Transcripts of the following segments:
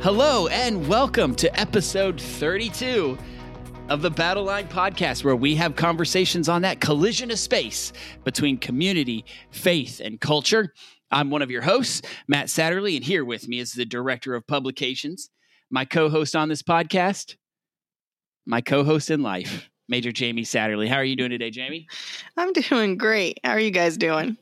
Hello, and welcome to episode 32 of the Battle Line podcast, where we have conversations on that collision of space between community, faith, and culture. I'm one of your hosts, Matt Satterley, and here with me is the director of publications, my co host on this podcast, my co host in life, Major Jamie Satterley. How are you doing today, Jamie? I'm doing great. How are you guys doing?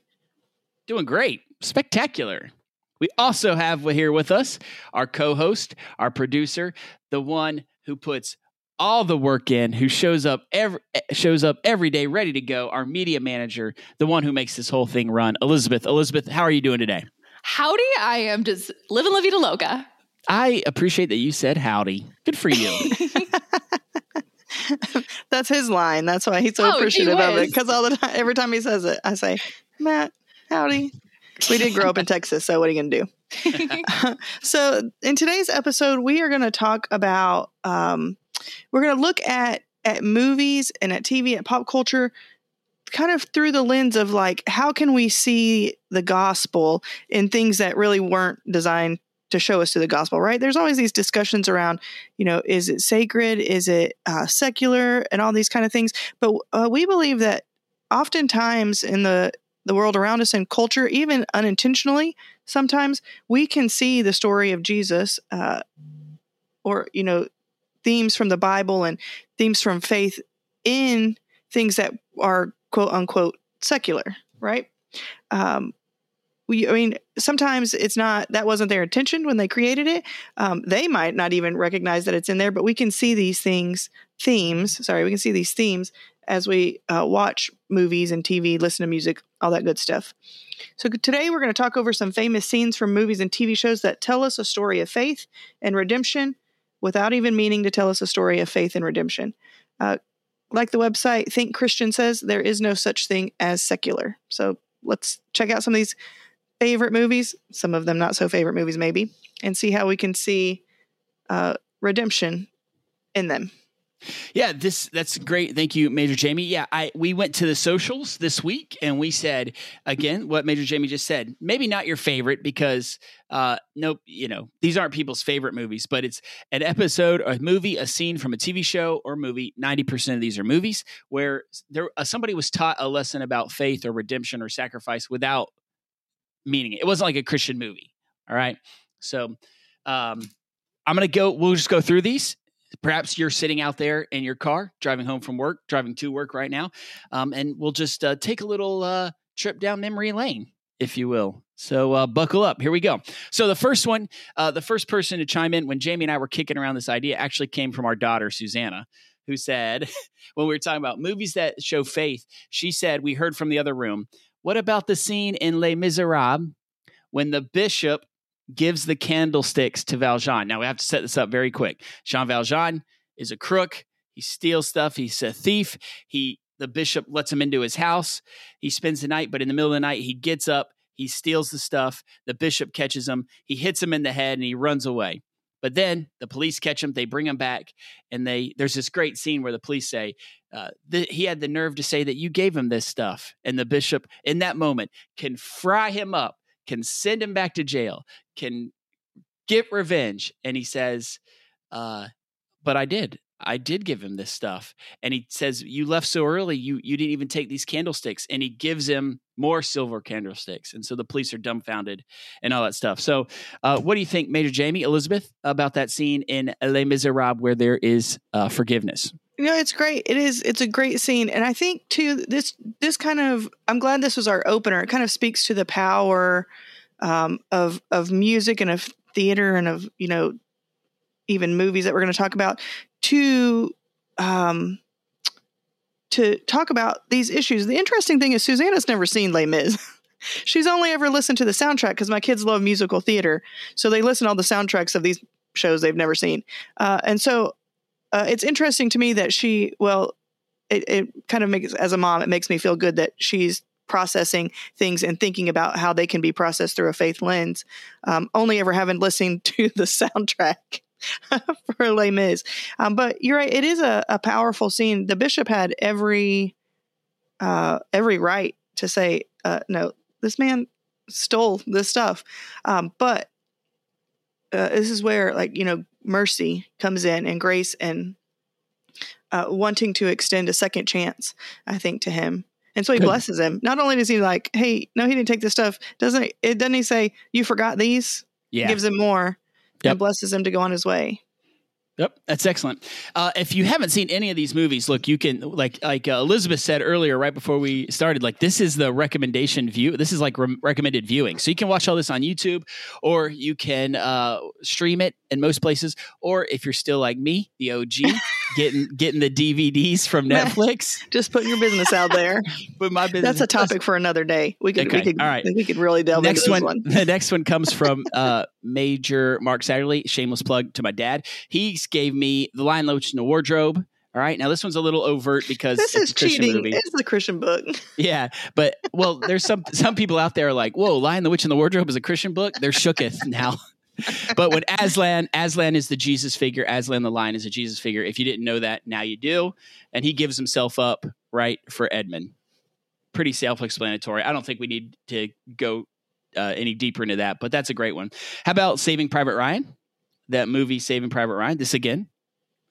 Doing great. Spectacular. We also have here with us our co host, our producer, the one who puts all the work in, who shows up every eh, shows up every day ready to go, our media manager, the one who makes this whole thing run. Elizabeth, Elizabeth, how are you doing today? Howdy, I am just living La Vida Loca. I appreciate that you said howdy. Good for you. That's his line. That's why he's so Oh, appreciative of it. Because all the time, every time he says it, I say, Matt, howdy. We did grow up in Texas, so what are you going to do? so in today's episode we are going to talk about um, we're going to look at at movies and at tv at pop culture kind of through the lens of like how can we see the gospel in things that really weren't designed to show us to the gospel right? There's always these discussions around you know is it sacred? Is it uh, secular? And all these kind of things. But uh, we believe that oftentimes in the the world around us and culture even unintentionally sometimes we can see the story of Jesus, uh, or you know, themes from the Bible and themes from faith in things that are quote unquote secular, right? Um, we, I mean, sometimes it's not that wasn't their intention when they created it. Um, they might not even recognize that it's in there, but we can see these things, themes. Sorry, we can see these themes as we uh, watch movies and TV, listen to music, all that good stuff. So today we're going to talk over some famous scenes from movies and TV shows that tell us a story of faith and redemption without even meaning to tell us a story of faith and redemption. Uh, like the website Think Christian says, there is no such thing as secular. So let's check out some of these favorite movies, some of them not so favorite movies, maybe, and see how we can see uh, redemption in them. Yeah, this that's great. Thank you, Major Jamie. Yeah, I we went to the socials this week and we said again what Major Jamie just said. Maybe not your favorite because uh nope, you know, these aren't people's favorite movies, but it's an episode, or a movie, a scene from a TV show or movie. 90% of these are movies where there uh, somebody was taught a lesson about faith or redemption or sacrifice without meaning it. It wasn't like a Christian movie. All right? So um I'm going to go we'll just go through these perhaps you're sitting out there in your car driving home from work driving to work right now um, and we'll just uh, take a little uh, trip down memory lane if you will. So uh, buckle up. Here we go. So the first one uh, the first person to chime in when jamie and i were kicking around this idea actually came from our daughter susanna who said when we were talking about movies that show faith she said we heard from the other room what about the scene in les miserables when the bishop gives the candlesticks to Valjean. Now we have to set this up very quick. Jean Valjean is a crook. He steals stuff. He's a thief. He the bishop lets him into his house. He spends the night, but in the middle of the night, he gets up. He steals the stuff. The bishop catches him. He hits him in the head, and he runs away. But then the police catch him. They bring him back, and they there's this great scene where the police say uh, the, he had the nerve to say that you gave him this stuff, and the bishop in that moment can fry him up, can send him back to jail, can get revenge. And he says, uh, "But I did. I did give him this stuff." And he says, "You left so early. You you didn't even take these candlesticks." And he gives him more silver candlesticks. And so the police are dumbfounded and all that stuff. So, uh, what do you think, Major Jamie Elizabeth, about that scene in Les Miserables where there is uh, forgiveness? Know, it's great. It is. It's a great scene, and I think too this this kind of. I'm glad this was our opener. It kind of speaks to the power um, of of music and of theater and of you know even movies that we're going to talk about to um, to talk about these issues. The interesting thing is Susanna's never seen Les Mis. She's only ever listened to the soundtrack because my kids love musical theater, so they listen to all the soundtracks of these shows they've never seen, uh, and so uh, it's interesting to me that she well it, it kind of makes as a mom it makes me feel good that she's processing things and thinking about how they can be processed through a faith lens um, only ever having listened to the soundtrack for Les Mis. Um, but you're right; it is a, a powerful scene. The bishop had every uh, every right to say, uh, "No, this man stole this stuff," um, but uh, this is where like you know mercy comes in and grace and uh, wanting to extend a second chance i think to him and so he Good. blesses him not only does he like hey no he didn't take this stuff doesn't it doesn't he say you forgot these Yeah. gives him more Yep. and blesses him to go on his way Yep, that's excellent. Uh, if you haven't seen any of these movies, look, you can like like uh, Elizabeth said earlier, right before we started, like this is the recommendation view. This is like re- recommended viewing, so you can watch all this on YouTube, or you can uh, stream it in most places, or if you're still like me, the OG, getting getting the DVDs from Netflix. just putting your business out there But my business that's a topic for another day we could Okay, we could all right. we could really delve next into one, this one the next one comes from uh, Major Mark Satterley. Shameless plug to my dad. Gave me the Lion, Loach, and the Wardrobe. All right, now this one's a little overt because this it's is a Christian cheating movie. it's a christian book Yeah, but well, there's some some people out there are like, "Whoa, Lion, the Witch, and the Wardrobe is a Christian book." They're shooketh now. but when Aslan, Aslan is the Jesus figure. Aslan the lion is a Jesus figure. If you didn't know that, now you do. And he gives himself up right for Edmund. Pretty self-explanatory. I don't think we need to go uh, any deeper into that, but that's a great one. How about Saving Private Ryan? That movie, Saving Private Ryan. This again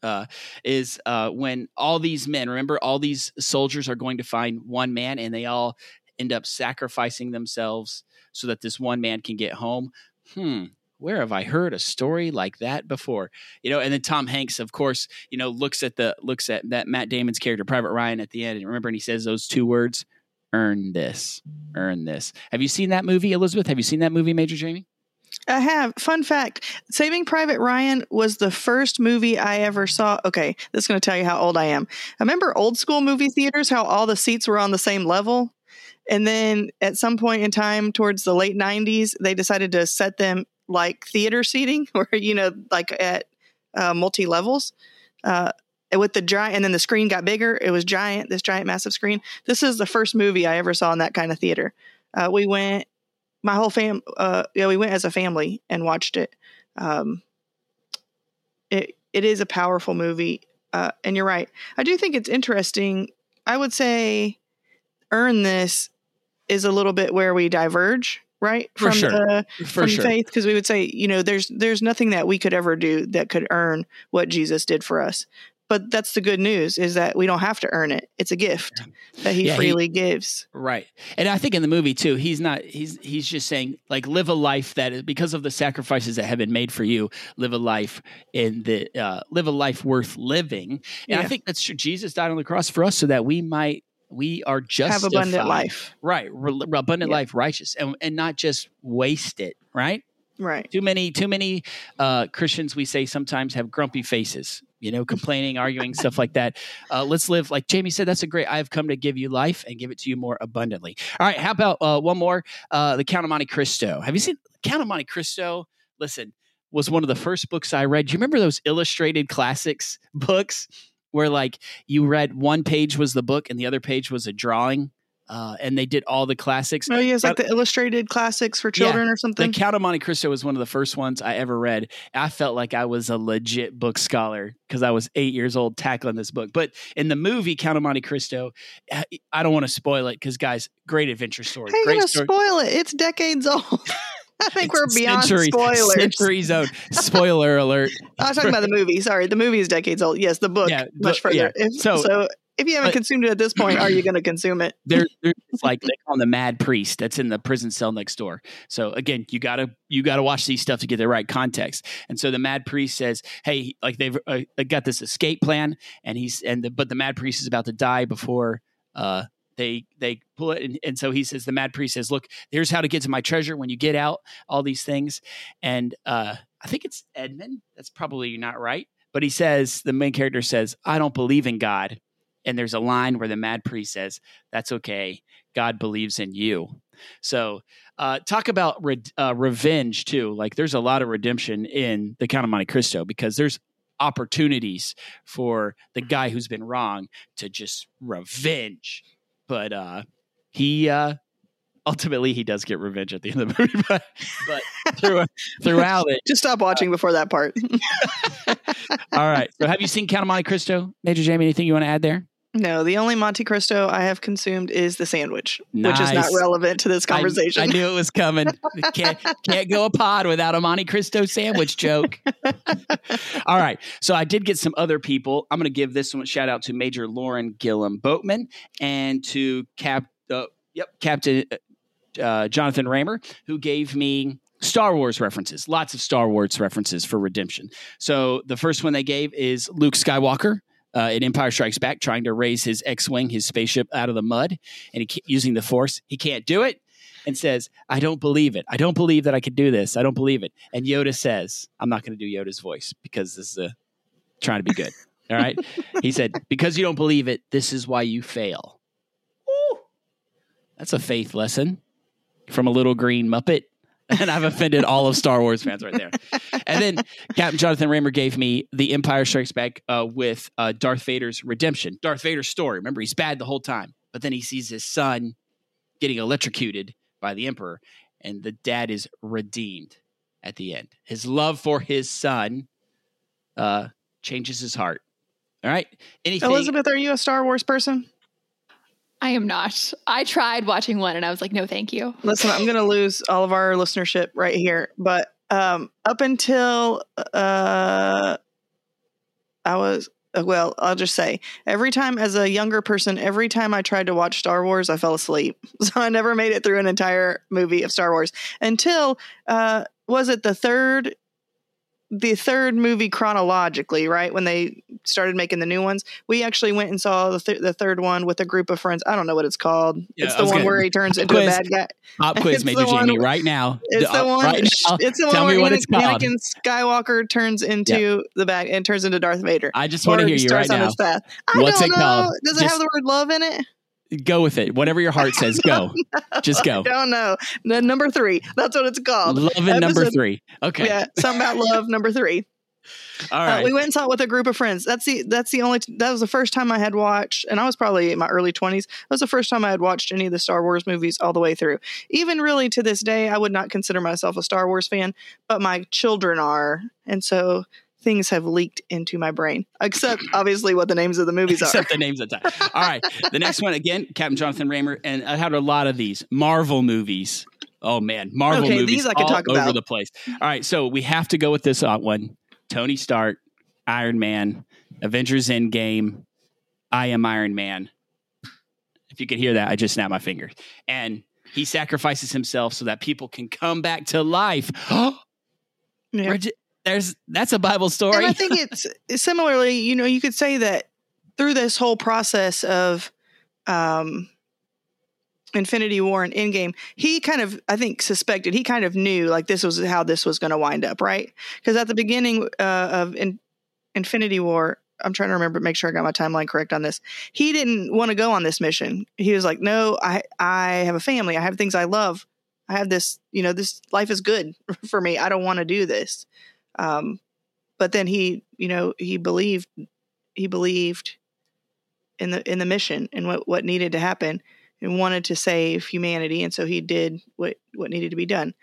uh, is uh, when all these men, remember, all these soldiers are going to find one man, and they all end up sacrificing themselves so that this one man can get home. Hmm. Where have I heard a story like that before? You know, and then Tom Hanks, of course, you know, looks at the looks at that Matt Damon's character, Private Ryan, at the end, and remember, and he says those two words: "Earn this, earn this." Have you seen that movie, Elizabeth? Have you seen that movie, Major Jamie? I have. Fun fact Saving Private Ryan was the first movie I ever saw. Okay, this is going to tell you how old I am. I remember old school movie theaters, how all the seats were on the same level. And then at some point in time, towards the late 90s, they decided to set them like theater seating, where, you know, like at uh, multi levels. Uh, with the giant, and then the screen got bigger. It was giant, this giant, massive screen. This is the first movie I ever saw in that kind of theater. Uh, we went my whole fam uh yeah we went as a family and watched it. Um it it is a powerful movie. Uh and you're right. I do think it's interesting. I would say earn this is a little bit where we diverge right? For from sure. the For from sure. faith because we would say you know there's there's nothing that we could ever do that could earn what jesus did for us but that's the good news is that we don't have to earn it it's a gift that he Yeah, he- freely gives Right. And I think in the movie too, he's not he's he's just saying like live a life that is because of the sacrifices that have been made for you, live a life in the uh live a life worth living. And I think that's true. Jesus died on the cross for us so that we might we are just have abundant life Right. Re- abundant Yeah. life righteous and and not just waste it, right? right Too many, too many uh, Christians we say sometimes have grumpy faces, you know, complaining, arguing, stuff like that. Uh, let's live, like Jamie said, that's a great. I have come to give you life and give it to you more abundantly. All right, how about uh, one more? Uh, the Count of Monte Cristo. Have you seen Count of Monte Cristo? Listen, was one of the first books I read. Do you remember those illustrated classics books where like you read one page was the book and the other page was a drawing? Uh, and they did all the classics. Oh, yeah, it's like the illustrated classics for Yeah, children or something. The. Count of Monte Cristo was one of the first ones I ever read. I felt like I was a legit book scholar because I was eight years old tackling this book. But in the movie Count of Monte Cristo, I- I don't want to spoil it because, guys, great adventure story. How great gonna story. spoil it? It's decades old. I think we're beyond centuries- spoilers. Centuries old. Spoiler alert. I was talking about the movie. Sorry, the movie is decades old. Yes, the book Yeah, much book- further. yeah. So- so, if you haven't but- consumed it at this point, are you going to consume it? There, there's like they call him the mad priest that's in the prison cell next door. So again, you gotta you gotta watch these stuff to get the right context. And so the mad priest says, "Hey, like they've uh, got this escape plan, and he's and the, but the mad priest is about to die before uh they they pull it, and, and so he says the mad priest says, "Look, here's how to get to my treasure when you get out all these things." And uh I think it's Edmund. That's probably not right, but he says the main character says, "I don't believe in God." And there's a line where the mad priest says, "That's okay. God believes in you." So, uh, talk about re- uh, revenge too. Like, there's a lot of redemption in the Count of Monte Cristo because there's opportunities for the guy who's been wrong to just revenge. But uh, he uh, ultimately he does get revenge at the end of the movie. But, but through, throughout it, Just stop watching before that part. all right. So, have you seen Count of Monte Cristo, Major Jamie? Anything you want to add there? No, the only Monte Cristo I have consumed is the sandwich, which is not relevant to this I- conversation. I, knew it was coming. Can't can't go a pod without a Monte Cristo sandwich joke. All right. So I did get some other people. I'm going to give this one a shout out to Major Lauren Gillum Boatman and to Cap. Uh, yep, Captain uh, Jonathan Raymer, who gave me Star Wars references. Lots of Star Wars references for Redemption. So the first one they gave is Luke Skywalker. Uh, in Empire Strikes Back, trying to raise his X-wing, his spaceship, out of the mud, and he using the Force, he can't do it and says, I don't believe it. I don't believe that I could do this. I don't believe it. And Yoda says, I'm not going to do Yoda's voice because this is a, trying to be good. All right. he said, Because you don't believe it, this is why you fail. Ooh, that's a faith lesson from a little green Muppet. And I've offended all of Star Wars fans right there. And then Captain Jonathan Raymer gave me The Empire Strikes Back uh, with uh, Darth Vader's redemption, Darth Vader's story. Remember, he's bad the whole time, but then he sees his son getting electrocuted by the Emperor, and the dad is redeemed at the end. His love for his son uh, changes his heart. All right. Anything? Elizabeth, are you a Star Wars person? I am not. I tried watching one and I was like, no, thank you. Listen, I'm going to lose all of our listenership right here, but um, up until uh, I was uh, well, I'll just say every time as a younger person, every time I tried to watch Star Wars, I fell asleep. So I never made it through an entire movie of Star Wars until uh, was it the third the third movie chronologically, right? When they started making the new ones, we actually went and saw the, th- the third one with a group of friends. I don't know what it's called. Yeah, it's the one gonna- where he turns into a bad guy. Pop quiz, It's Major the one- Jamie, right now. It's the Uh, one. Right now. it's the one where Anakin, Skywalker turns into the bad and turns into Darth Vader. I just want to hear he you right now. path. I What's don't it know. called? Does it have the word love in it? Go with it. Whatever your heart says, go. Just I go. don't know. No, number three. That's what it's called. Love in number three. Okay. Yeah, something about love. Number three. All Uh, we went and saw it with a group of friends. That's the that's the only that was the first time I had watched, and I was probably in my early twenties. That was the first time I had watched any of the Star Wars movies all the way through. Even really to this day, I would not consider myself a Star Wars fan, but my children are, and so things have leaked into my brain. Except obviously what the names of the movies are. Except the names of the time. All right. The next one again, Captain Jonathan Raymer, and I had a lot of these Marvel movies. Oh man, Marvel Okay, movies these I could all talk over about. the place. All right, so we have to go with this one: Tony Stark, Iron Man, Avengers Endgame, I am Iron Man. If you could hear that, I just snapped my fingers. And he sacrifices himself so that people can come back to life. Yeah. Bridget, There's that's a Bible story. And I think it's similarly, you know, you could say that through this whole process of um, Infinity War and Endgame, he kind of, I think, suspected, he kind of knew like this was how this was going to wind up, right? Because at the beginning uh, of in, Infinity War, I'm trying to remember, make sure I got my timeline correct on this. He didn't want to go on this mission. He was like, "No, I, I have a family. I have things I love. I have this, you know, this life is good for me. I don't want to do this." Um, but then he, you know, he believed, he believed in the in the mission and what what needed to happen, and wanted to save humanity, and so he did what what needed to be done.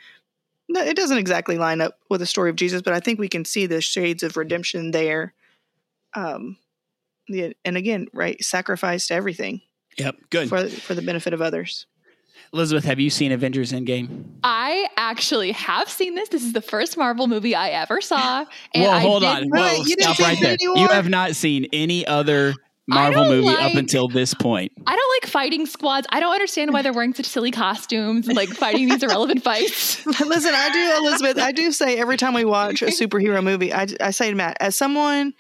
No, It doesn't exactly line up with the story of Jesus, but I think we can see the shades of redemption there. Um, the, and again, right, sacrificed everything yep, good. for for the benefit of others. Elizabeth, have you seen Avengers Endgame? I actually have seen this. This is the first Marvel movie I ever saw. And Whoa, I hold did- on. Wait, Whoa, you didn't stop see right there. Infinity You have not seen any other Marvel don't movie up until this point. I don't like fighting squads. I don't understand why they're wearing such silly costumes and like fighting these irrelevant fights. Listen, I do, Elizabeth. I do say every time we watch a superhero movie, I, I say to Matt, as someone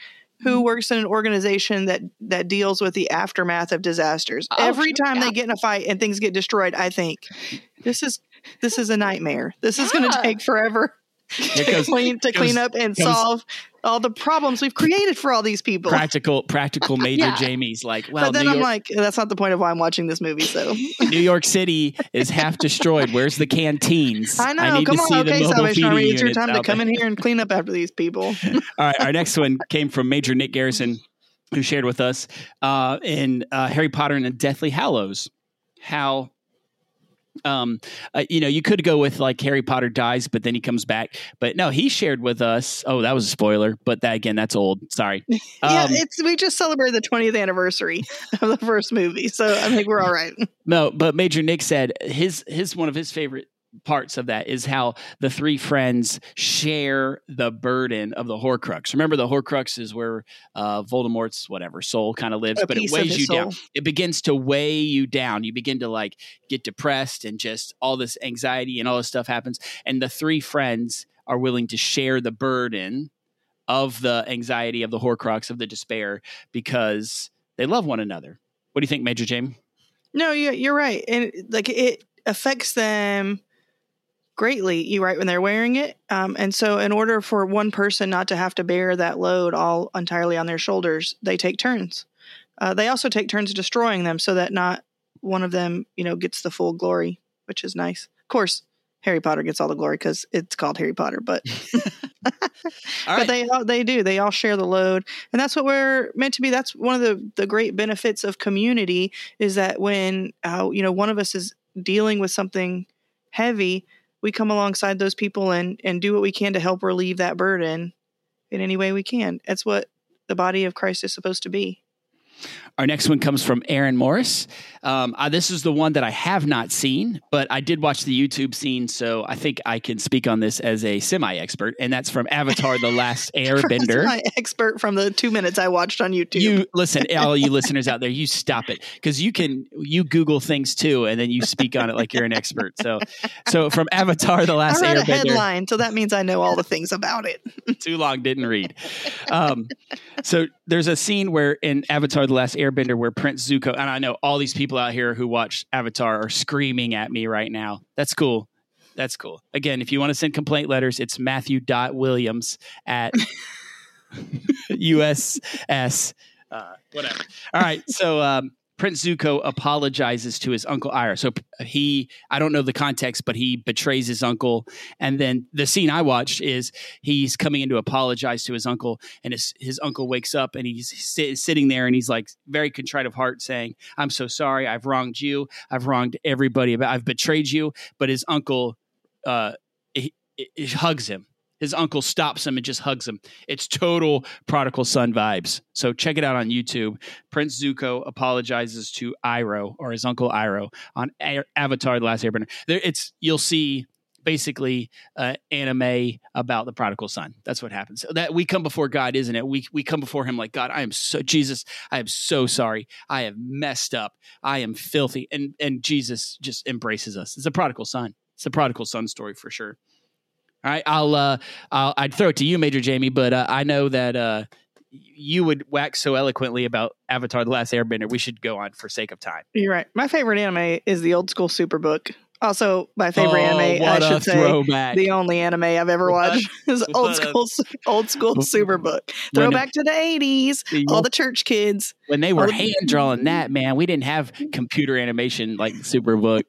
who mm-hmm. works in an organization that that deals with the aftermath of disasters, Oh, every time yeah. they get in a fight and things get destroyed, I think this is this is a nightmare. This is going to take forever to goes clean to clean up and comes- solve all the problems we've created for all these people. practical, practical Major Yeah. Jamie's like, well, but then New I'm York, like, that's not the point of why I'm watching this movie. So New York City is half destroyed. Where's the canteens? I know. need come to on, see okay, the Salvation Army, it's your units time to come there. in here and clean up after these people. All right, our next one came from Major Nick Garrison, who shared with us uh, in uh, Harry Potter and the Deathly Hallows how um, uh, you know, you could go with like Harry Potter dies, but then he comes back. But no, he shared with us. Oh, that was a spoiler, but that again, that's old. Sorry. yeah, Um, it's we just celebrated the 20th anniversary of the first movie, so I think we're all right. No, but Major Nick said his his one of his favorite parts of that is how the three friends share the burden of the Horcrux. Remember, the Horcrux is where uh, Voldemort's whatever soul kind of lives, A but it weighs you down. It begins to weigh you down. You begin to like get depressed, and just all this anxiety and all this stuff happens. And the three friends are willing to share the burden of the anxiety of the Horcrux of the despair because they love one another. What do you think, Major James? No, you're right, and like it affects them greatly. You right when they're wearing it, um, and so in order for one person not to have to bear that load all entirely on their shoulders, they take turns. Uh, they also take turns destroying them, so that not one of them, you know, gets the full glory, which is nice. Of course, Harry Potter gets all the glory because it's called Harry Potter, but but right. they all, they do they all share the load and that's what we're meant to be that's one of the the great benefits of community is that when uh, you know one of us is dealing with something heavy we come alongside those people and and do what we can to help relieve that burden in any way we can. That's what the body of christ is supposed to be Our next one comes from Aaron Morris. Um, uh, this is the one that I have not seen, but I did watch the YouTube scene, so I think I can speak on this as a semi-expert, and that's from Avatar: The Last Airbender. my expert from the two minutes i watched on youtube You listen, all you listeners out there, you stop it because you can you Google things too, and then you speak on it like you're an expert. So, so from Avatar: The Last i read a Airbender. headline so that means i know all the things about it too long didn't read um, so there's a scene where in avatar the last airbender where prince zuko and i know all these people out here who watch avatar are screaming at me right now. That's cool. That's cool. Again if you want to send complaint letters it's matthew.williams at uss uh, whatever. All right so um, Prince Zuko apologizes to his uncle Iroh. So he, I don't know the context, but he betrays his uncle. And then the scene I watched is he's coming in to apologize to his uncle, and his his uncle wakes up and he's sit, sitting there and he's like very contrite of heart, saying, "I'm so sorry. I've wronged you. I've wronged everybody. I've betrayed you." But his uncle, uh, he- he hugs him. His uncle stops him and just hugs him. It's total prodigal son vibes. So check it out on YouTube. Prince Zuko apologizes to Iroh or his uncle Iroh on A- Avatar: The Last Airbender. There, it's you'll see basically uh, anime about the prodigal son. That's what happens. That we come before God, isn't it? We we come before Him like God. I am so Jesus. I am so sorry. I have messed up. I am filthy. And and Jesus just embraces us. It's a prodigal son. It's a prodigal son story for sure. All right, I'll uh, I'll I'd throw it to you, Major Jamie, but uh, I know that uh, you would wax so eloquently about Avatar: The Last Airbender. We should go on for sake of time. You're right. My favorite anime is the old school Superbook. Also, my favorite Oh, anime, I should say, throwback. the only anime I've ever What? watched is What old a- school, old school Superbook. Throwback to the '80s. All the church kids. when they were hand drawing that, man, we didn't have computer animation like Superbook.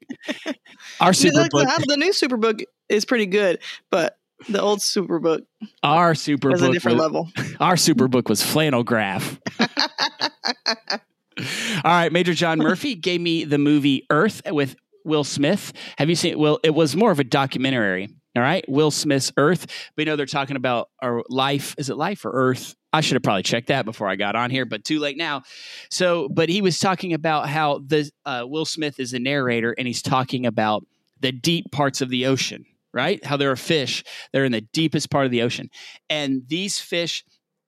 Our Superbook, the, the new Superbook is pretty good, but the old Superbook our is a different was, level. our Superbook was flannel graph. All right, Major John Murphy gave me the movie Earth with Will Smith. Have you seen? Well, it was more of a documentary. All right, Will Smith's Earth. We know they're talking about our life. Is it life or Earth? I should have probably checked that before I got on here, but too late now. So, but he was talking about how the uh, Will Smith is the narrator, and he's talking about the deep parts of the ocean. Right? How there are fish. They're in the deepest part of the ocean, and these fish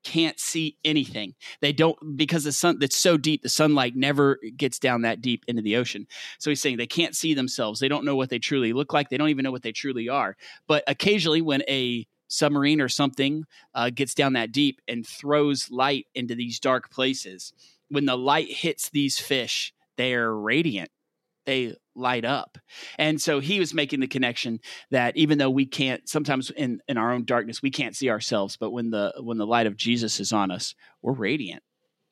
can't see anything. They don't because the sun that's so deep, the sunlight never gets down that deep into the ocean. So he's saying they can't see themselves. They don't know what they truly look like. They don't even know what they truly are. But occasionally, when a submarine or something uh, gets down that deep and throws light into these dark places, when the light hits these fish, they're radiant. They light up. And so he was making the connection that even though we can't sometimes in, in our own darkness we can't see ourselves, but when the when the light of Jesus is on us, we're radiant.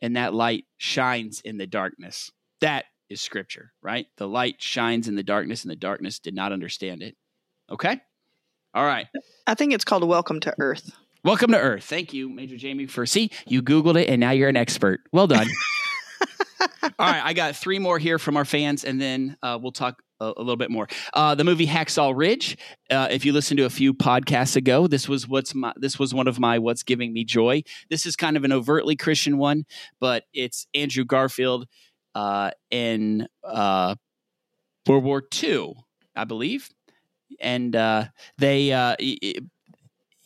And that light shines in the darkness. That is scripture, right? The light shines in the darkness and the darkness did not understand it. Okay? All right. I think it's called Welcome to Earth. Welcome to Earth. Thank you, Major Jamie, for see, you Googled it and now you're an expert. Well done. All right, I got three more here from our fans, and then uh, we'll talk a, a little bit more. Uh, the movie Hacksaw Ridge. Uh, if you listen to a few podcasts ago, this was what's my this was one of my what's giving me joy. This is kind of an overtly Christian one, but it's Andrew Garfield uh, in uh, World War II, I believe, and uh, they uh,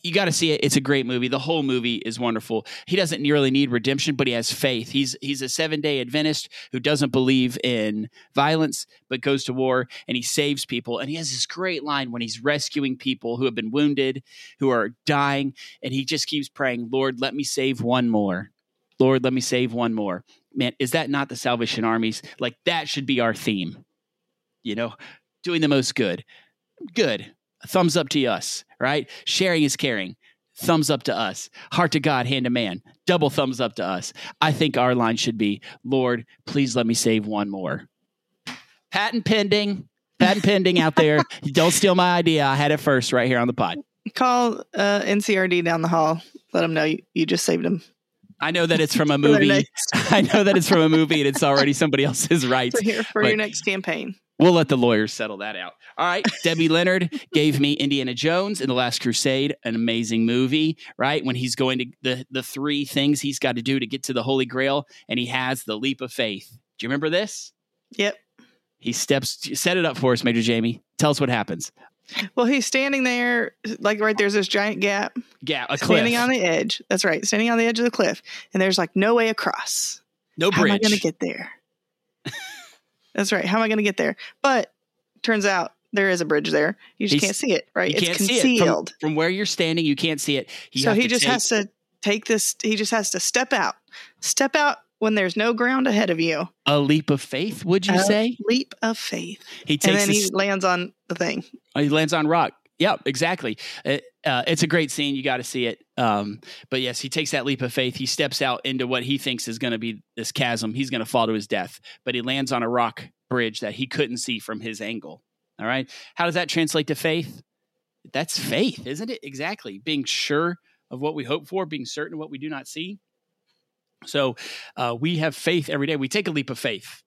you got to see it. It's a great movie. The whole movie is wonderful. He doesn't nearly need redemption, but he has faith. He's he's a seven day Adventist who doesn't believe in violence, but goes to war and he saves people. And he has this great line when he's rescuing people who have been wounded, who are dying, and he just keeps praying, "Lord, let me save one more. Lord, let me save one more." Man, is that not the Salvation Armies? Like that should be our theme. You know, doing the most good. Good thumbs up to us, right? Sharing is caring. Thumbs up to us. Heart to God, hand to man. Double thumbs up to us. I think our line should be Lord, please let me save one more. Patent pending. Patent pending out there. Don't steal my idea. I had it first right here on the pod. Call uh, NCRD down the hall. Let them know you, you just saved them. I know that it's from a movie. I know that it's from a movie and it's already somebody else's rights. Here, for your next campaign. We'll let the lawyers settle that out. All right. Debbie Leonard gave me Indiana Jones in The Last Crusade, an amazing movie, right? When he's going to the, the three things he's got to do to get to the Holy Grail, and he has the leap of faith. Do you remember this? Yep. He steps, set it up for us, Major Jamie. Tell us what happens. Well, he's standing there, like right there's this giant gap. Gap, a standing cliff. on the edge. That's right, standing on the edge of the cliff, and there's like no way across. No bridge. How am I going to get there? That's right. How am I going to get there? But turns out there is a bridge there. You just He's- can't see it, right? You it's see it from, concealed. from where you're standing. You can't see it. You so he just take- has to take this. He just has to step out. Step out when there's no ground ahead of you. a leap of faith. Would you A say leap of faith, he and takes? then this- he lands on the thing. he lands on rock. Yeah, exactly. It, uh, it's a great scene. You got to see it. Um, but yes, he takes that leap of faith. He steps out into what he thinks is going to be this chasm. He's going to fall to his death, but he lands on a rock bridge that he couldn't see from his angle. All right. How does that translate to faith? That's faith, isn't it? Exactly. Being sure of what we hope for, being certain of what we do not see. So uh, we have faith every day. We take a leap of faith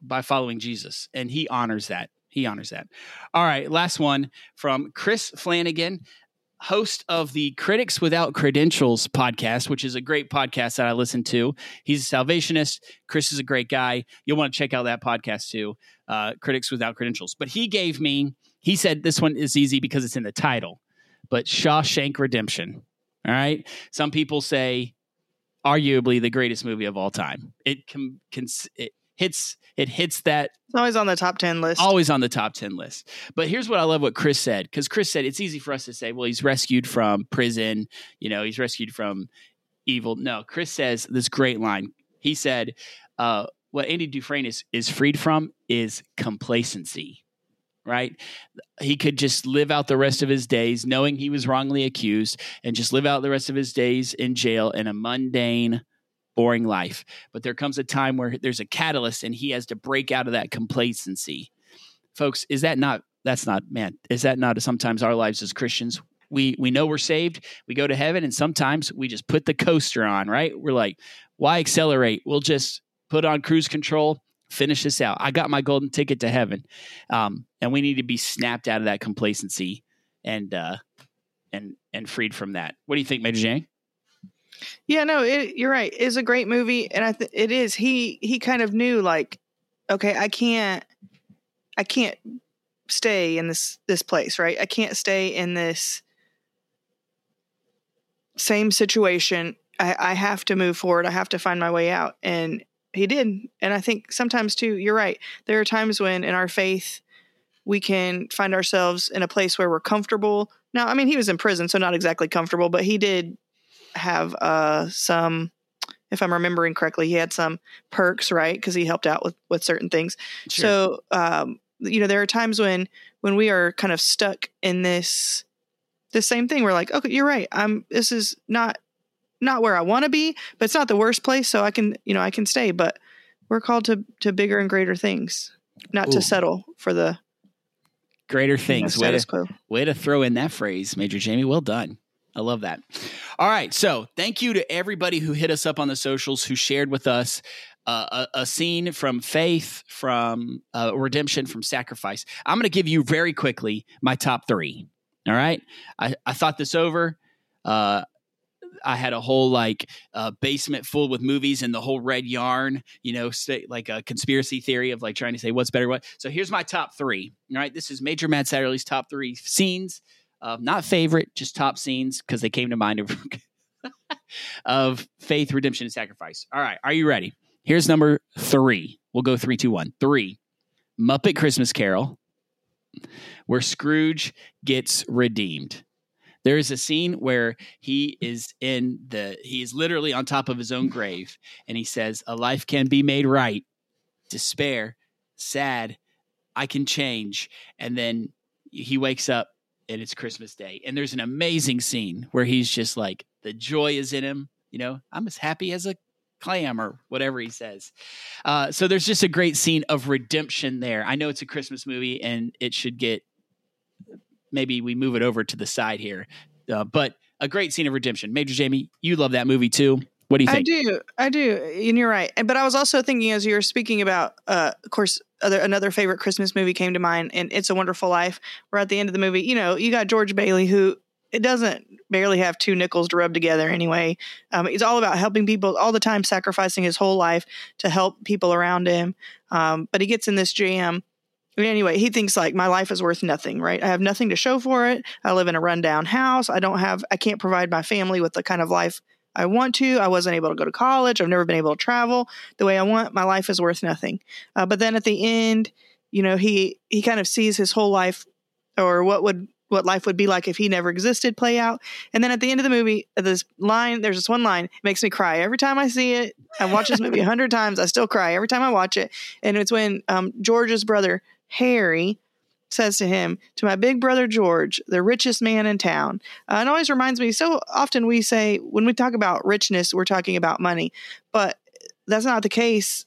by following Jesus, and he honors that. He honors that. All right, last one from Chris Flanagan, host of the Critics Without Credentials podcast, which is a great podcast that I listen to. He's a salvationist. Chris is a great guy. You'll want to check out that podcast too, uh, Critics Without Credentials. But he gave me, he said this one is easy because it's in the title, but Shawshank Redemption. All right. Some people say arguably the greatest movie of all time. It can, can it hits it hits that It's always on the top ten list. always on the top 10 list. But here's what I love what Chris said because Chris said it's easy for us to say, well, he's rescued from prison, you know, he's rescued from evil. No, Chris says this great line. He said, uh, what Andy Dufresne is, is freed from is complacency, right? He could just live out the rest of his days knowing he was wrongly accused and just live out the rest of his days in jail in a mundane, boring life. But there comes a time where there's a catalyst and he has to break out of that complacency. Folks, is that not that's not man, is that not sometimes our lives as Christians? We we know we're saved, we go to heaven, and sometimes we just put the coaster on, right? We're like, why accelerate? We'll just put on cruise control, finish this out. I got my golden ticket to heaven. Um, and we need to be snapped out of that complacency and uh and and freed from that. What do you think, Major Jane? Yeah, no, it, you're right. It's a great movie, and I th- it is. He he kind of knew like, okay, I can't, I can't stay in this this place, right? I can't stay in this same situation. I, I have to move forward. I have to find my way out, and he did. And I think sometimes too, you're right. There are times when in our faith we can find ourselves in a place where we're comfortable. Now, I mean, he was in prison, so not exactly comfortable, but he did have uh, some, if I'm remembering correctly, he had some perks, right? Because he helped out with with certain things. So, um, you know, there are times when when we are kind of stuck in this the same thing. We're like, okay, you're right. I'm. This is not not where I want to be, but it's not the worst place. So I can, you know, I can stay. But we're called to to bigger and greater things, not Ooh. to settle for the greater you know, things. way, to, way to throw in that phrase, Major Jamie. Well done. I love that. All right. So thank you to everybody who hit us up on the socials, who shared with us uh, a, a scene from faith, from uh, redemption, from sacrifice. I'm going to give you very quickly my top three. All right. I, I thought this over. Uh, I had a whole like uh, basement full with movies and the whole red yarn, you know, like a conspiracy theory of like trying to say what's better what. So here's my top three. All right, this is Major Matt Satterley's top three scenes, uh, not favorite, just top scenes because they came to mind of of faith, redemption, and sacrifice. All right, are you ready? Here's number three. We'll go three, two, one. Three, Muppet Christmas Carol, where Scrooge gets redeemed. There is a scene where he is in the he is literally on top of his own grave and he says, "A life can be made right. Despair, sad, I can change." And then he wakes up and it's Christmas Day. And there's an amazing scene where he's just like the joy is in him, you know, I'm as happy as a clam or whatever he says. Uh, so there's just a great scene of redemption there. I know it's a Christmas movie and it should get maybe we move it over to the side here. Uh, but a great scene of redemption. Major Jamie, you love that movie too. What do you think? I do, I do, and you're right. But I was also thinking as you were speaking about, uh, of course, other another favorite Christmas movie came to mind, and It's a Wonderful Life. Where at the end of the movie, you know, you got George Bailey, who it doesn't barely have two nickels to rub together anyway. Um, he's all about helping people all the time, sacrificing his whole life to help people around him. Um, but he gets in this jam anyway, he thinks like my life is worth nothing, right? I have nothing to show for it. I live in a rundown house. I don't have, I can't provide my family with the kind of life I want to. I wasn't able to go to college. I've never been able to travel the way I want. My life is worth nothing. Uh, but then at the end, you know, he he kind of sees his whole life, or what would what life would be like if he never existed play out. And then at the end of the movie, this line, there's this one line, makes me cry every time I see it. I watch this movie a hundred times. I still cry every time I watch it. And it's when um, George's brother Harry says to him, To my big brother George, the richest man in town. Uh, it always reminds me so often we say, when we talk about richness, we're talking about money, but that's not the case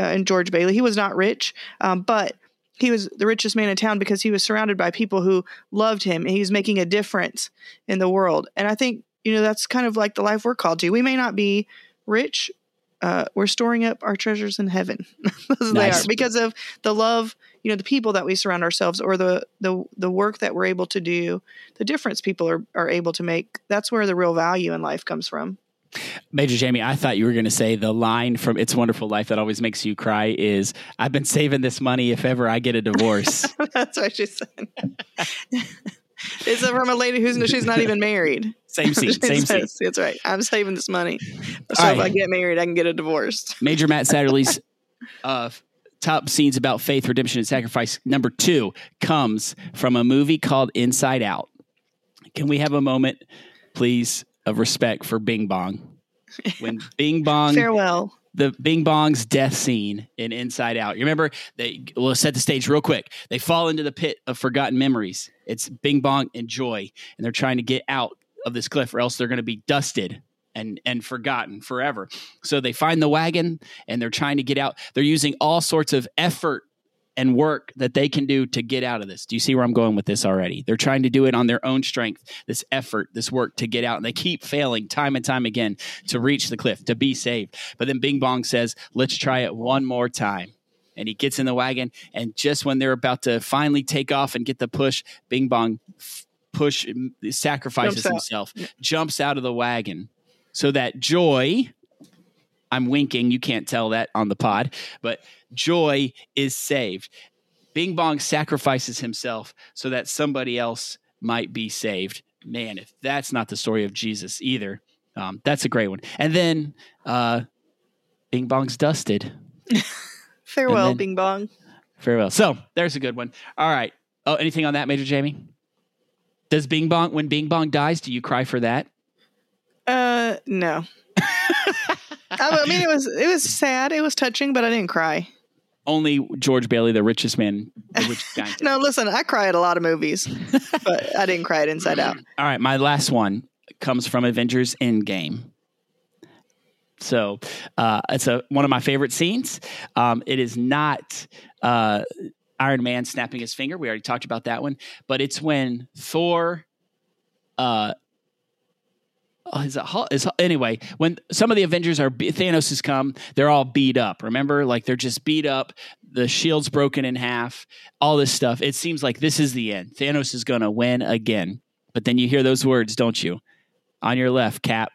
uh, in George Bailey. He was not rich, um, but he was the richest man in town because he was surrounded by people who loved him and he was making a difference in the world. And I think, you know, that's kind of like the life we're called to. We may not be rich, uh, we're storing up our treasures in heaven. nice. they are because of the love, you know, the people that we surround ourselves, or the the the work that we're able to do, the difference people are are able to make. That's where the real value in life comes from. Major Jamie, I thought you were going to say the line from It's Wonderful Life that always makes you cry is I've been saving this money if ever I get a divorce. That's what she said. It's from a lady who's she's not even married. Same scene. Same scene. That's right. I'm saving this money, so right. if I get married, I can get a divorce. Major Matt Satterley's uh, top scenes about faith, redemption, and sacrifice. Number two comes from a movie called Inside Out. Can we have a moment, please, of respect for Bing Bong? When Bing Bong farewell the Bing Bong's death scene in Inside Out. You remember they will set the stage real quick. They fall into the pit of forgotten memories. It's Bing Bong and Joy, and they're trying to get out of this cliff, or else they're going to be dusted and and forgotten forever. So they find the wagon and they're trying to get out. They're using all sorts of effort and work that they can do to get out of this. Do you see where I'm going with this already? They're trying to do it on their own strength, this effort, this work to get out. And they keep failing time and time again to reach the cliff, to be saved. But then Bing Bong says, let's try it one more time. And he gets in the wagon. And just when they're about to finally take off and get the push, Bing Bong push sacrifices jumps himself, jumps out of the wagon so that joy I'm winking. You can't tell that on the pod, but joy is saved. Bing Bong sacrifices himself so that somebody else might be saved. Man, if that's not the story of Jesus either, um, that's a great one. And then uh, Bing Bong's dusted. farewell, then, Bing Bong. Farewell. So there's a good one. All right. Oh, anything on that, Major Jamie? Does Bing Bong, when Bing Bong dies, do you cry for that? Uh, no. I mean, it was it was sad. It was touching, but I didn't cry. Only George Bailey, the richest man, the richest guy. no, listen, I cry at a lot of movies, but I didn't cry at Inside Out. All right, my last one comes from Avengers Endgame. So uh, it's a one of my favorite scenes. Um, it is not uh, Iron Man snapping his finger. We already talked about that one, but it's when Thor uh, oh, is it, is, anyway, when some of the Avengers are Thanos has come, they're all beat up. Remember, like they're just beat up. The shield's broken in half. All this stuff. It seems like this is the end. Thanos is going to win again. But then you hear those words, don't you? On your left, Cap,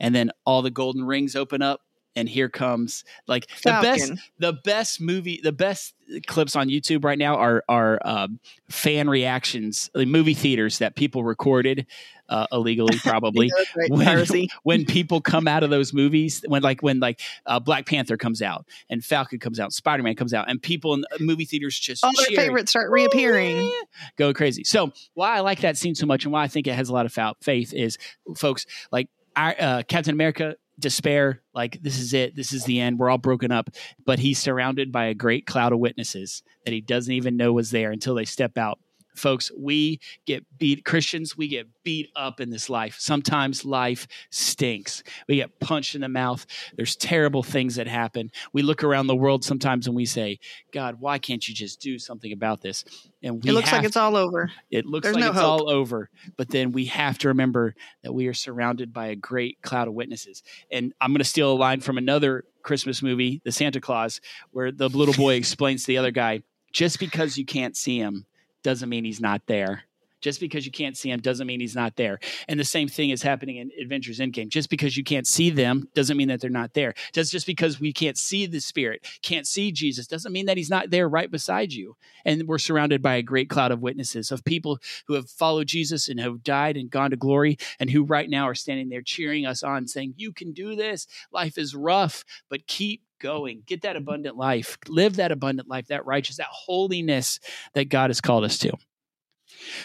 and then all the golden rings open up, and here comes like Falcon. the best the best movie the best clips on youtube right now are are um, fan reactions like movie theaters that people recorded uh, illegally probably Yeah, right, when, when people come out of those movies when like when like uh, black panther comes out and falcon comes out spider-man comes out and people in movie theaters just All their favorites start reappearing. Go crazy. So why I like that scene so much and why I think it has a lot of fa- faith is, folks, like our, uh, Captain America, despair, like this is it, this is the end. We're all broken up, but he's surrounded by a great cloud of witnesses that he doesn't even know was there until they step out. Folks, we get beat, Christians, we get beat up in this life. Sometimes life stinks. We get punched in the mouth. There's terrible things that happen. We look around the world sometimes and we say, God, why can't you just do something about this? And we It looks like it's all over. it looks There's like no it's hope. all over, but then we have to remember that we are surrounded by a great cloud of witnesses. And I'm going to steal a line from another Christmas movie, The Santa Claus, where the little boy explains to the other guy, just because you can't see him doesn't mean he's not there. Just because you can't see him doesn't mean he's not there. And the same thing is happening in Avengers Endgame. Just because you can't see them doesn't mean that they're not there. Just just because we can't see the Spirit, can't see Jesus, doesn't mean that he's not there right beside you. And we're surrounded by a great cloud of witnesses of people who have followed Jesus and have died and gone to glory, and who right now are standing there cheering us on, saying, You can do this. Life is rough, but keep going. Get that abundant life. Live that abundant life, that righteous, that holiness that God has called us to.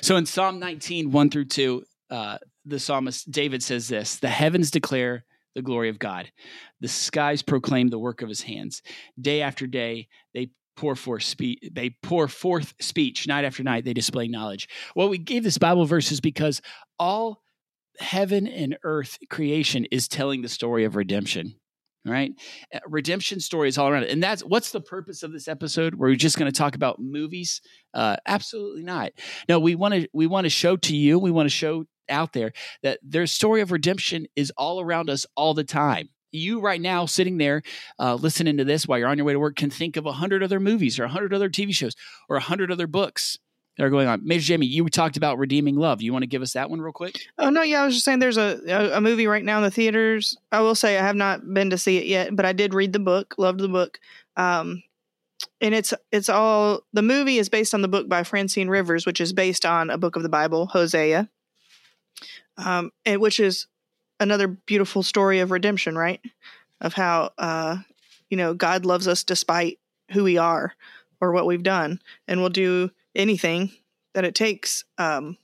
So in Psalm 19, 1 through 2, uh, the psalmist David says this The heavens declare the glory of God, the skies proclaim the work of his hands. Day after day, they pour forth speech they pour forth speech night after night they display knowledge well we gave this bible verse is because all heaven and earth creation is telling the story of redemption right? Uh, redemption stories all around it. And that's what's the purpose of this episode? We're just going to talk about movies? Uh, absolutely not. No we want to we want to show to you we want to show out there that their story of redemption is all around us all the time. You right now sitting there uh, listening to this while you're on your way to work can think of a hundred other movies or a hundred other tv shows or a hundred other books that are going on major jamie you talked about redeeming love you want to give us that one real quick Oh no, yeah, I was just saying there's a, a a movie right now in the theaters. I will say I have not been to see it yet, but I did read the book, loved the book. Um and it's it's all the movie is based on the book by Francine Rivers, which is based on a book of the Bible, Hosea. Um and which is another beautiful story of redemption, right? Of how uh you know, God loves us despite who we are or what we've done and we'll do anything that it takes um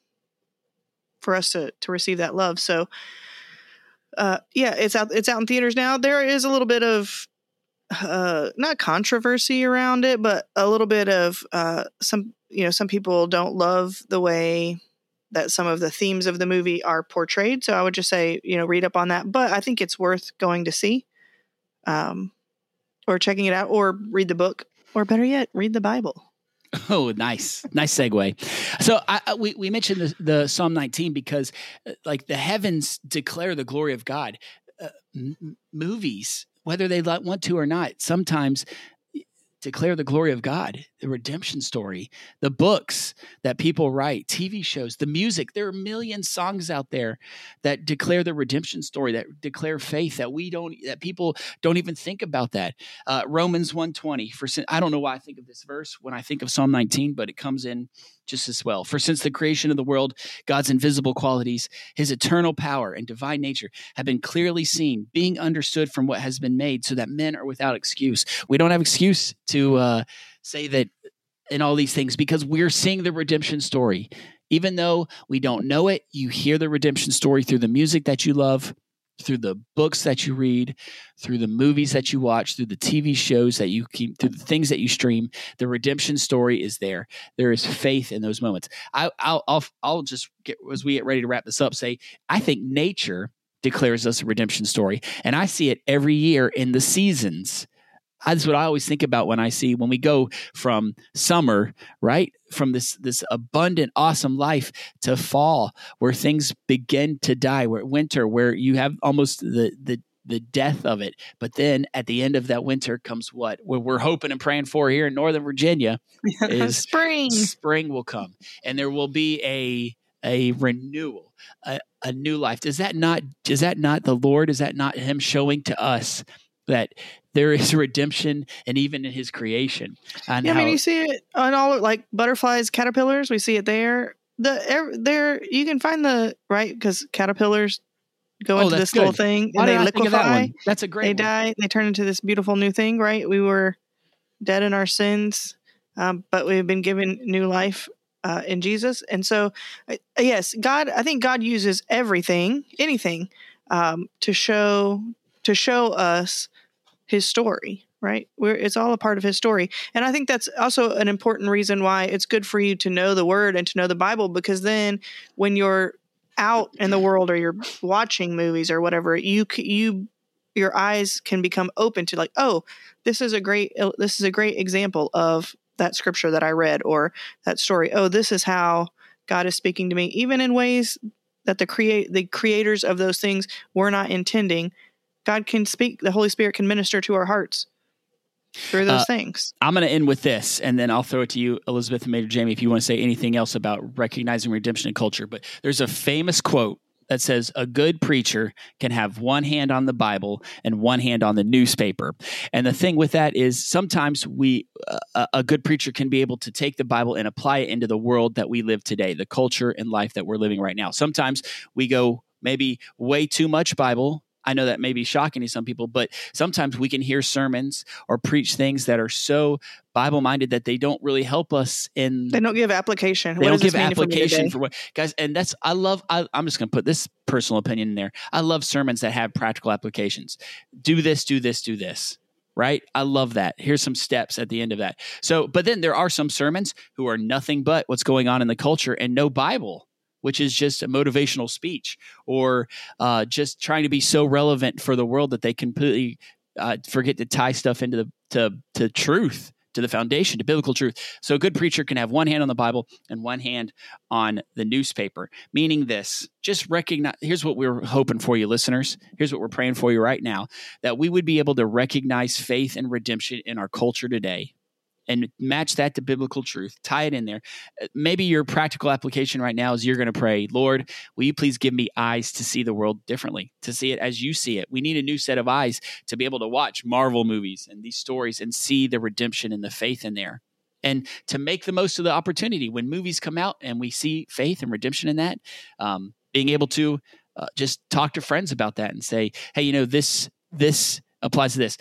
for us to to receive that love. So uh yeah, it's out it's out in theaters now. There is a little bit of uh not controversy around it, but a little bit of uh some you know, some people don't love the way that some of the themes of the movie are portrayed. So I would just say, you know, read up on that. But I think it's worth going to see. Um or checking it out or read the book or better yet, read the Bible. Oh, nice, nice segue. So I, we we mentioned the, the Psalm 19 because, uh, like, the heavens declare the glory of God. Uh, m- movies, whether they want to or not, sometimes declare the glory of God, the redemption story, the books that people write, TV shows, the music. There are a million songs out there that declare the redemption story, that declare faith that we don't, that people don't even think about that. Uh, Romans 120, for sin- I don't know why I think of this verse when I think of Psalm 19, but it comes in just as well. For since the creation of the world, God's invisible qualities, his eternal power and divine nature have been clearly seen, being understood from what has been made, so that men are without excuse. We don't have excuse to uh, say that in all these things because we're seeing the redemption story. Even though we don't know it, you hear the redemption story through the music that you love, through the books that you read, through the movies that you watch, through the TV shows that you keep, through the things that you stream. The redemption story is there. There is faith in those moments. I, I'll, I'll, I'll just get as we get ready to wrap this up. Say, I think nature declares us a redemption story, and I see it every year in the seasons. That's what I always think about when I see when we go from summer, right? From this this abundant, awesome life to fall, where things begin to die, where winter, where you have almost the the the death of it. But then at the end of that winter comes what? What we're hoping and praying for here in Northern Virginia is spring. Spring will come, and there will be a a renewal, a, a new life. Does that not? Is that not the Lord? Is that not Him showing to us that there is redemption and even in his creation. And yeah, I mean, you see it on all like butterflies, caterpillars. We see it there. The there you can find the right because caterpillars go oh, into this good. little thing Why and they liquefy. That that's a great. They one. die. They turn into this beautiful new thing. Right? We were dead in our sins, um, but we've been given new life uh, in Jesus. And so, uh, yes, God. I think God uses everything, anything, um, to show to show us his story right? Where it's all a part of his story. And i think that's also an important reason why it's good for you to know the word and to know the bible because then when you're out in the world or you're watching movies or whatever you you your eyes can become open to like oh this is a great uh, this is a great example of that scripture that i read or that story. Oh this is how god is speaking to me. Even in ways that the create the creators of those things were not intending God can speak, the Holy Spirit can minister to our hearts through those uh, things. I'm going to end with this, and then I'll throw it to you, Elizabeth and Major Jamie, if you want to say anything else about recognizing redemption in culture. But there's a famous quote that says a good preacher can have one hand on the Bible and one hand on the newspaper. And the thing with that is sometimes we uh, a good preacher can be able to take the Bible and apply it into the world that we live today, the culture and life that we're living right now. Sometimes we go maybe way too much Bible I know that may be shocking to some people, but sometimes we can hear sermons or preach things that are so Bible minded that they don't really help us in. They don't give application. They what don't give application for, for, what guys. And that's I love. I, I'm just going to put this personal opinion in there. I love sermons that have practical applications. Do this. Do this. Do this. Right. I love that. Here's some steps at the end of that. So, but then there are some sermons who are nothing but what's going on in the culture and no Bible which is just a motivational speech or uh, just trying to be so relevant for the world that they completely uh, forget to tie stuff into the to, to truth to the foundation to biblical truth. So a good preacher can have one hand on the bible and one hand on the newspaper meaning this just recognize here's what we're hoping for you listeners. Here's what we're praying for you right now that we would be able to recognize faith and redemption in our culture today and match that to biblical truth, tie it in there. Uh, maybe your practical application right now is you're going to pray, Lord, will you please give me eyes to see the world differently, to see it as you see it? We need a new set of eyes to be able to watch Marvel movies and these stories and see the redemption and the faith in there. And to make the most of the opportunity when movies come out and we see faith and redemption in that, um, being able to uh, just talk to friends about that and say, hey, you know, this, this applies to this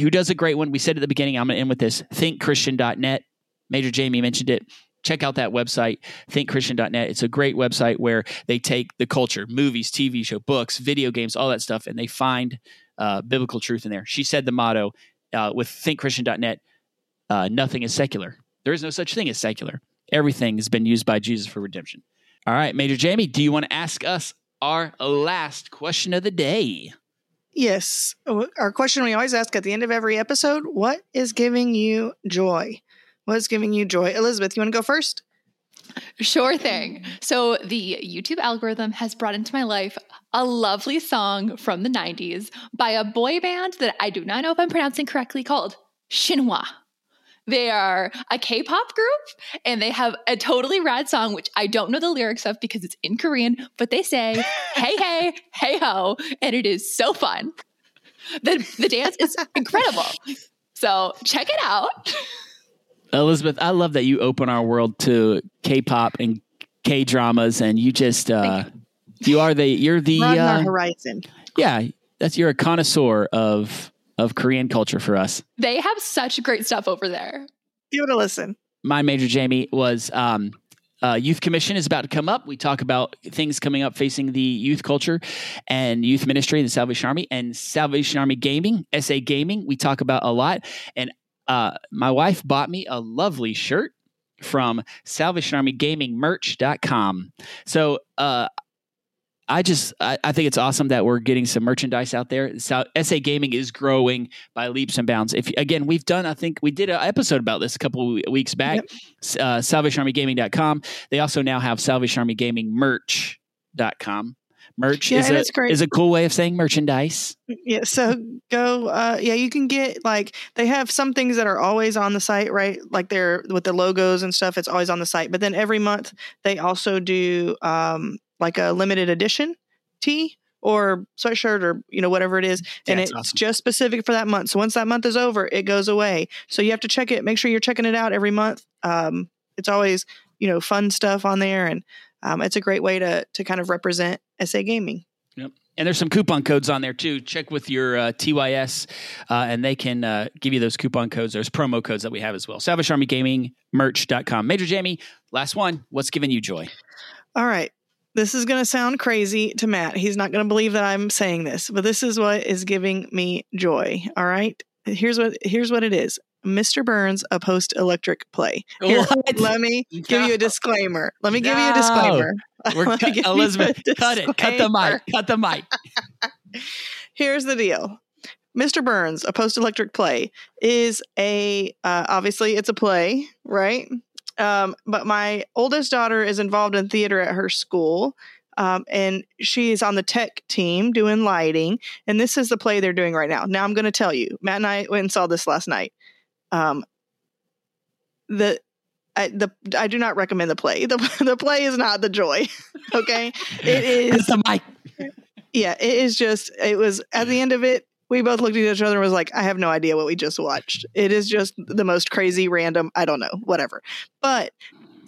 who does a great one. We said at the beginning, I'm going to end with this thinkchristian.net. Major Jamie mentioned it. Check out that website, thinkchristian.net. It's a great website where they take the culture, movies, TV show, books, video games, all that stuff, and they find uh, biblical truth in there. She said the motto uh, with thinkchristian.net uh, nothing is secular. There is no such thing as secular. Everything has been used by Jesus for redemption. All right, Major Jamie, do you want to ask us our last question of the day? Yes. Oh, our question we always ask at the end of every episode what is giving you joy? What is giving you joy? Elizabeth, you want to go first? Sure thing. So, the YouTube algorithm has brought into my life a lovely song from the 90s by a boy band that I do not know if I'm pronouncing correctly called Shinhwa. They are a K pop group and they have a totally rad song, which I don't know the lyrics of because it's in Korean, but they say, hey, hey, hey ho. And it is so fun. The, the dance is incredible. So check it out. Elizabeth, I love that you open our world to K pop and K dramas and you just, uh, you. you. are the, you're the, uh, horizon. Yeah. That's, you're a connoisseur of of Korean culture for us. They have such great stuff over there. Give it a listen. My major Jamie was um, uh, Youth Commission is about to come up. We talk about things coming up facing the youth culture and youth ministry in the Salvation Army and Salvation Army Gaming, SA Gaming. We talk about a lot. And uh, my wife bought me a lovely shirt from Salvation Army Gaming Merch.com. So uh, I just I, I, think it's awesome that we're getting some merchandise out there. So, SA Gaming is growing by leaps and bounds. If again, we've done I think we did an episode about this a couple weeks back. Yep. Uh, SalvationArmyGaming.com. They also now have Salvation Army Gaming merch.com. Merch yeah, is, a, great. is a cool way of saying merchandise. Yeah, so go. Uh, yeah, you can get like they have some things that are always on the site, right? Like they're with the logos and stuff. It's always on the site. But then every month they also do um, like a limited edition tee or sweatshirt or you know whatever it is and it's awesome. just specific for that month so once that month is over it goes away so you have to check it make sure you're checking it out every month um, it's always you know fun stuff on there and um, it's a great way to to kind of represent sa gaming yep and there's some coupon codes on there too. Check with your uh, TYS, uh, and they can uh, give you those coupon codes. There's promo codes that we have as well. Salvation Army Gaming merch.com. Major Jamie, last one. What's giving you joy? All right this is going to sound crazy to Matt. He's not going to believe that I'm saying this, but this is what is giving me joy. All right. Here's what here's what it is. Mr. Burns, a post electric play. Here, let me no. give you a disclaimer. Let me no. give you a disclaimer. We're cu- Elizabeth, cut it. Cut the mic. Cut the mic. Here's the deal. Mr. Burns, a post electric play, is a uh, obviously it's a play, right? Um, but my oldest daughter is involved in theater at her school. Um, and she's on the tech team doing lighting. And this is the play they're doing right now. Now I'm going to tell you, Matt and I went and saw this last night. Um, the I, the I do not recommend the play. The the play is not the joy. okay, it is the mic. Yeah, it is just. It was at the end of it we both looked at each other and was like, I have no idea what we just watched. It is just the most crazy, random, I don't know, whatever. But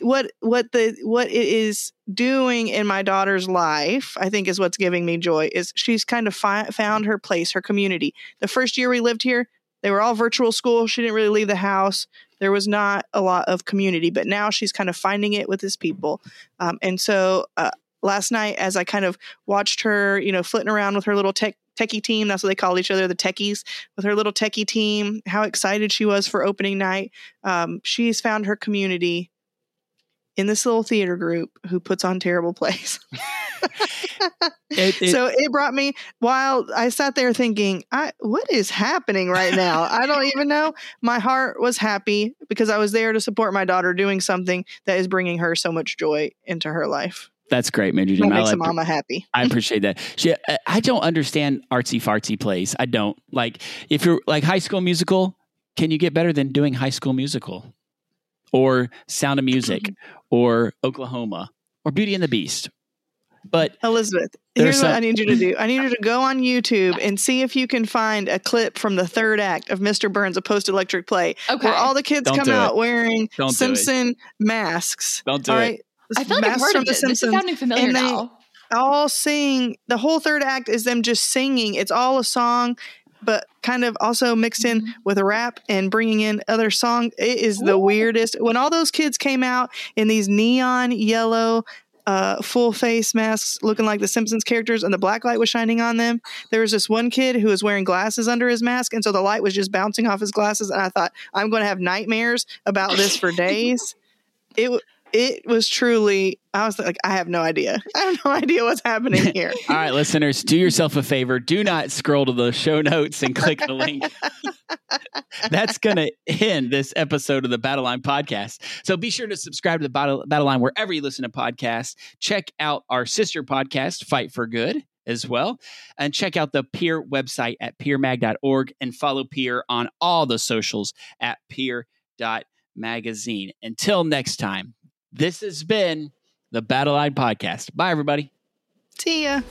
what what the what it is doing in my daughter's life i think is what's giving me joy is she's kind of fi- found her place her community the first year we lived here they were all virtual school she didn't really leave the house there was not a lot of community but now she's kind of finding it with his people um, and so uh, last night as i kind of watched her you know flitting around with her little tech techie team. That's what they call each other, the techies, with her little techie team. How excited she was for opening night. Um, she's found her community in this little theater group who puts on terrible plays. it, it, so it brought me while I sat there thinking, I, what is happening right now? I don't even know. My heart was happy because I was there to support my daughter doing something that is bringing her so much joy into her life. That's great, Major Jim. That makes I, a mama happy. I appreciate that. She, I don't understand artsy fartsy plays. I don't like if you're like High School Musical. Can you get better than doing High School Musical, or Sound of Music, or Oklahoma, or Beauty and the Beast? But Elizabeth, here's some, what I need you to do. I need you to go on YouTube and see if you can find a clip from the third act of Mr. Burns, a post electric play, okay. where all the kids don't come out it. wearing don't Simpson masks. Don't do it. I feel like I've heard of it. This is sounding familiar now. All sing. The whole third act is them just singing. It's all a song, but kind of also mixed in mm-hmm. with a rap and bringing in other songs. It is the weirdest. When all those kids came out in these neon yellow uh, full face masks looking like the Simpsons characters, and the black light was shining on them. There was this one kid who was wearing glasses under his mask, and so the light was just bouncing off his glasses. And I thought, I'm going to have nightmares about this for days. It it was truly i was like i have no idea. I have no idea what's happening here. All right listeners do yourself a favor. Do not scroll to the show notes and click the link. That's going to end this episode of the battle line podcast. So be sure to subscribe to the battle, battle line wherever you listen to podcasts. Check out our sister podcast fight for good as well. And check out the Peer website at peermag.org and follow Peer on all the socials at peer.magazine. Until next time, this has been the Battle Line Podcast. Bye, everybody. See ya.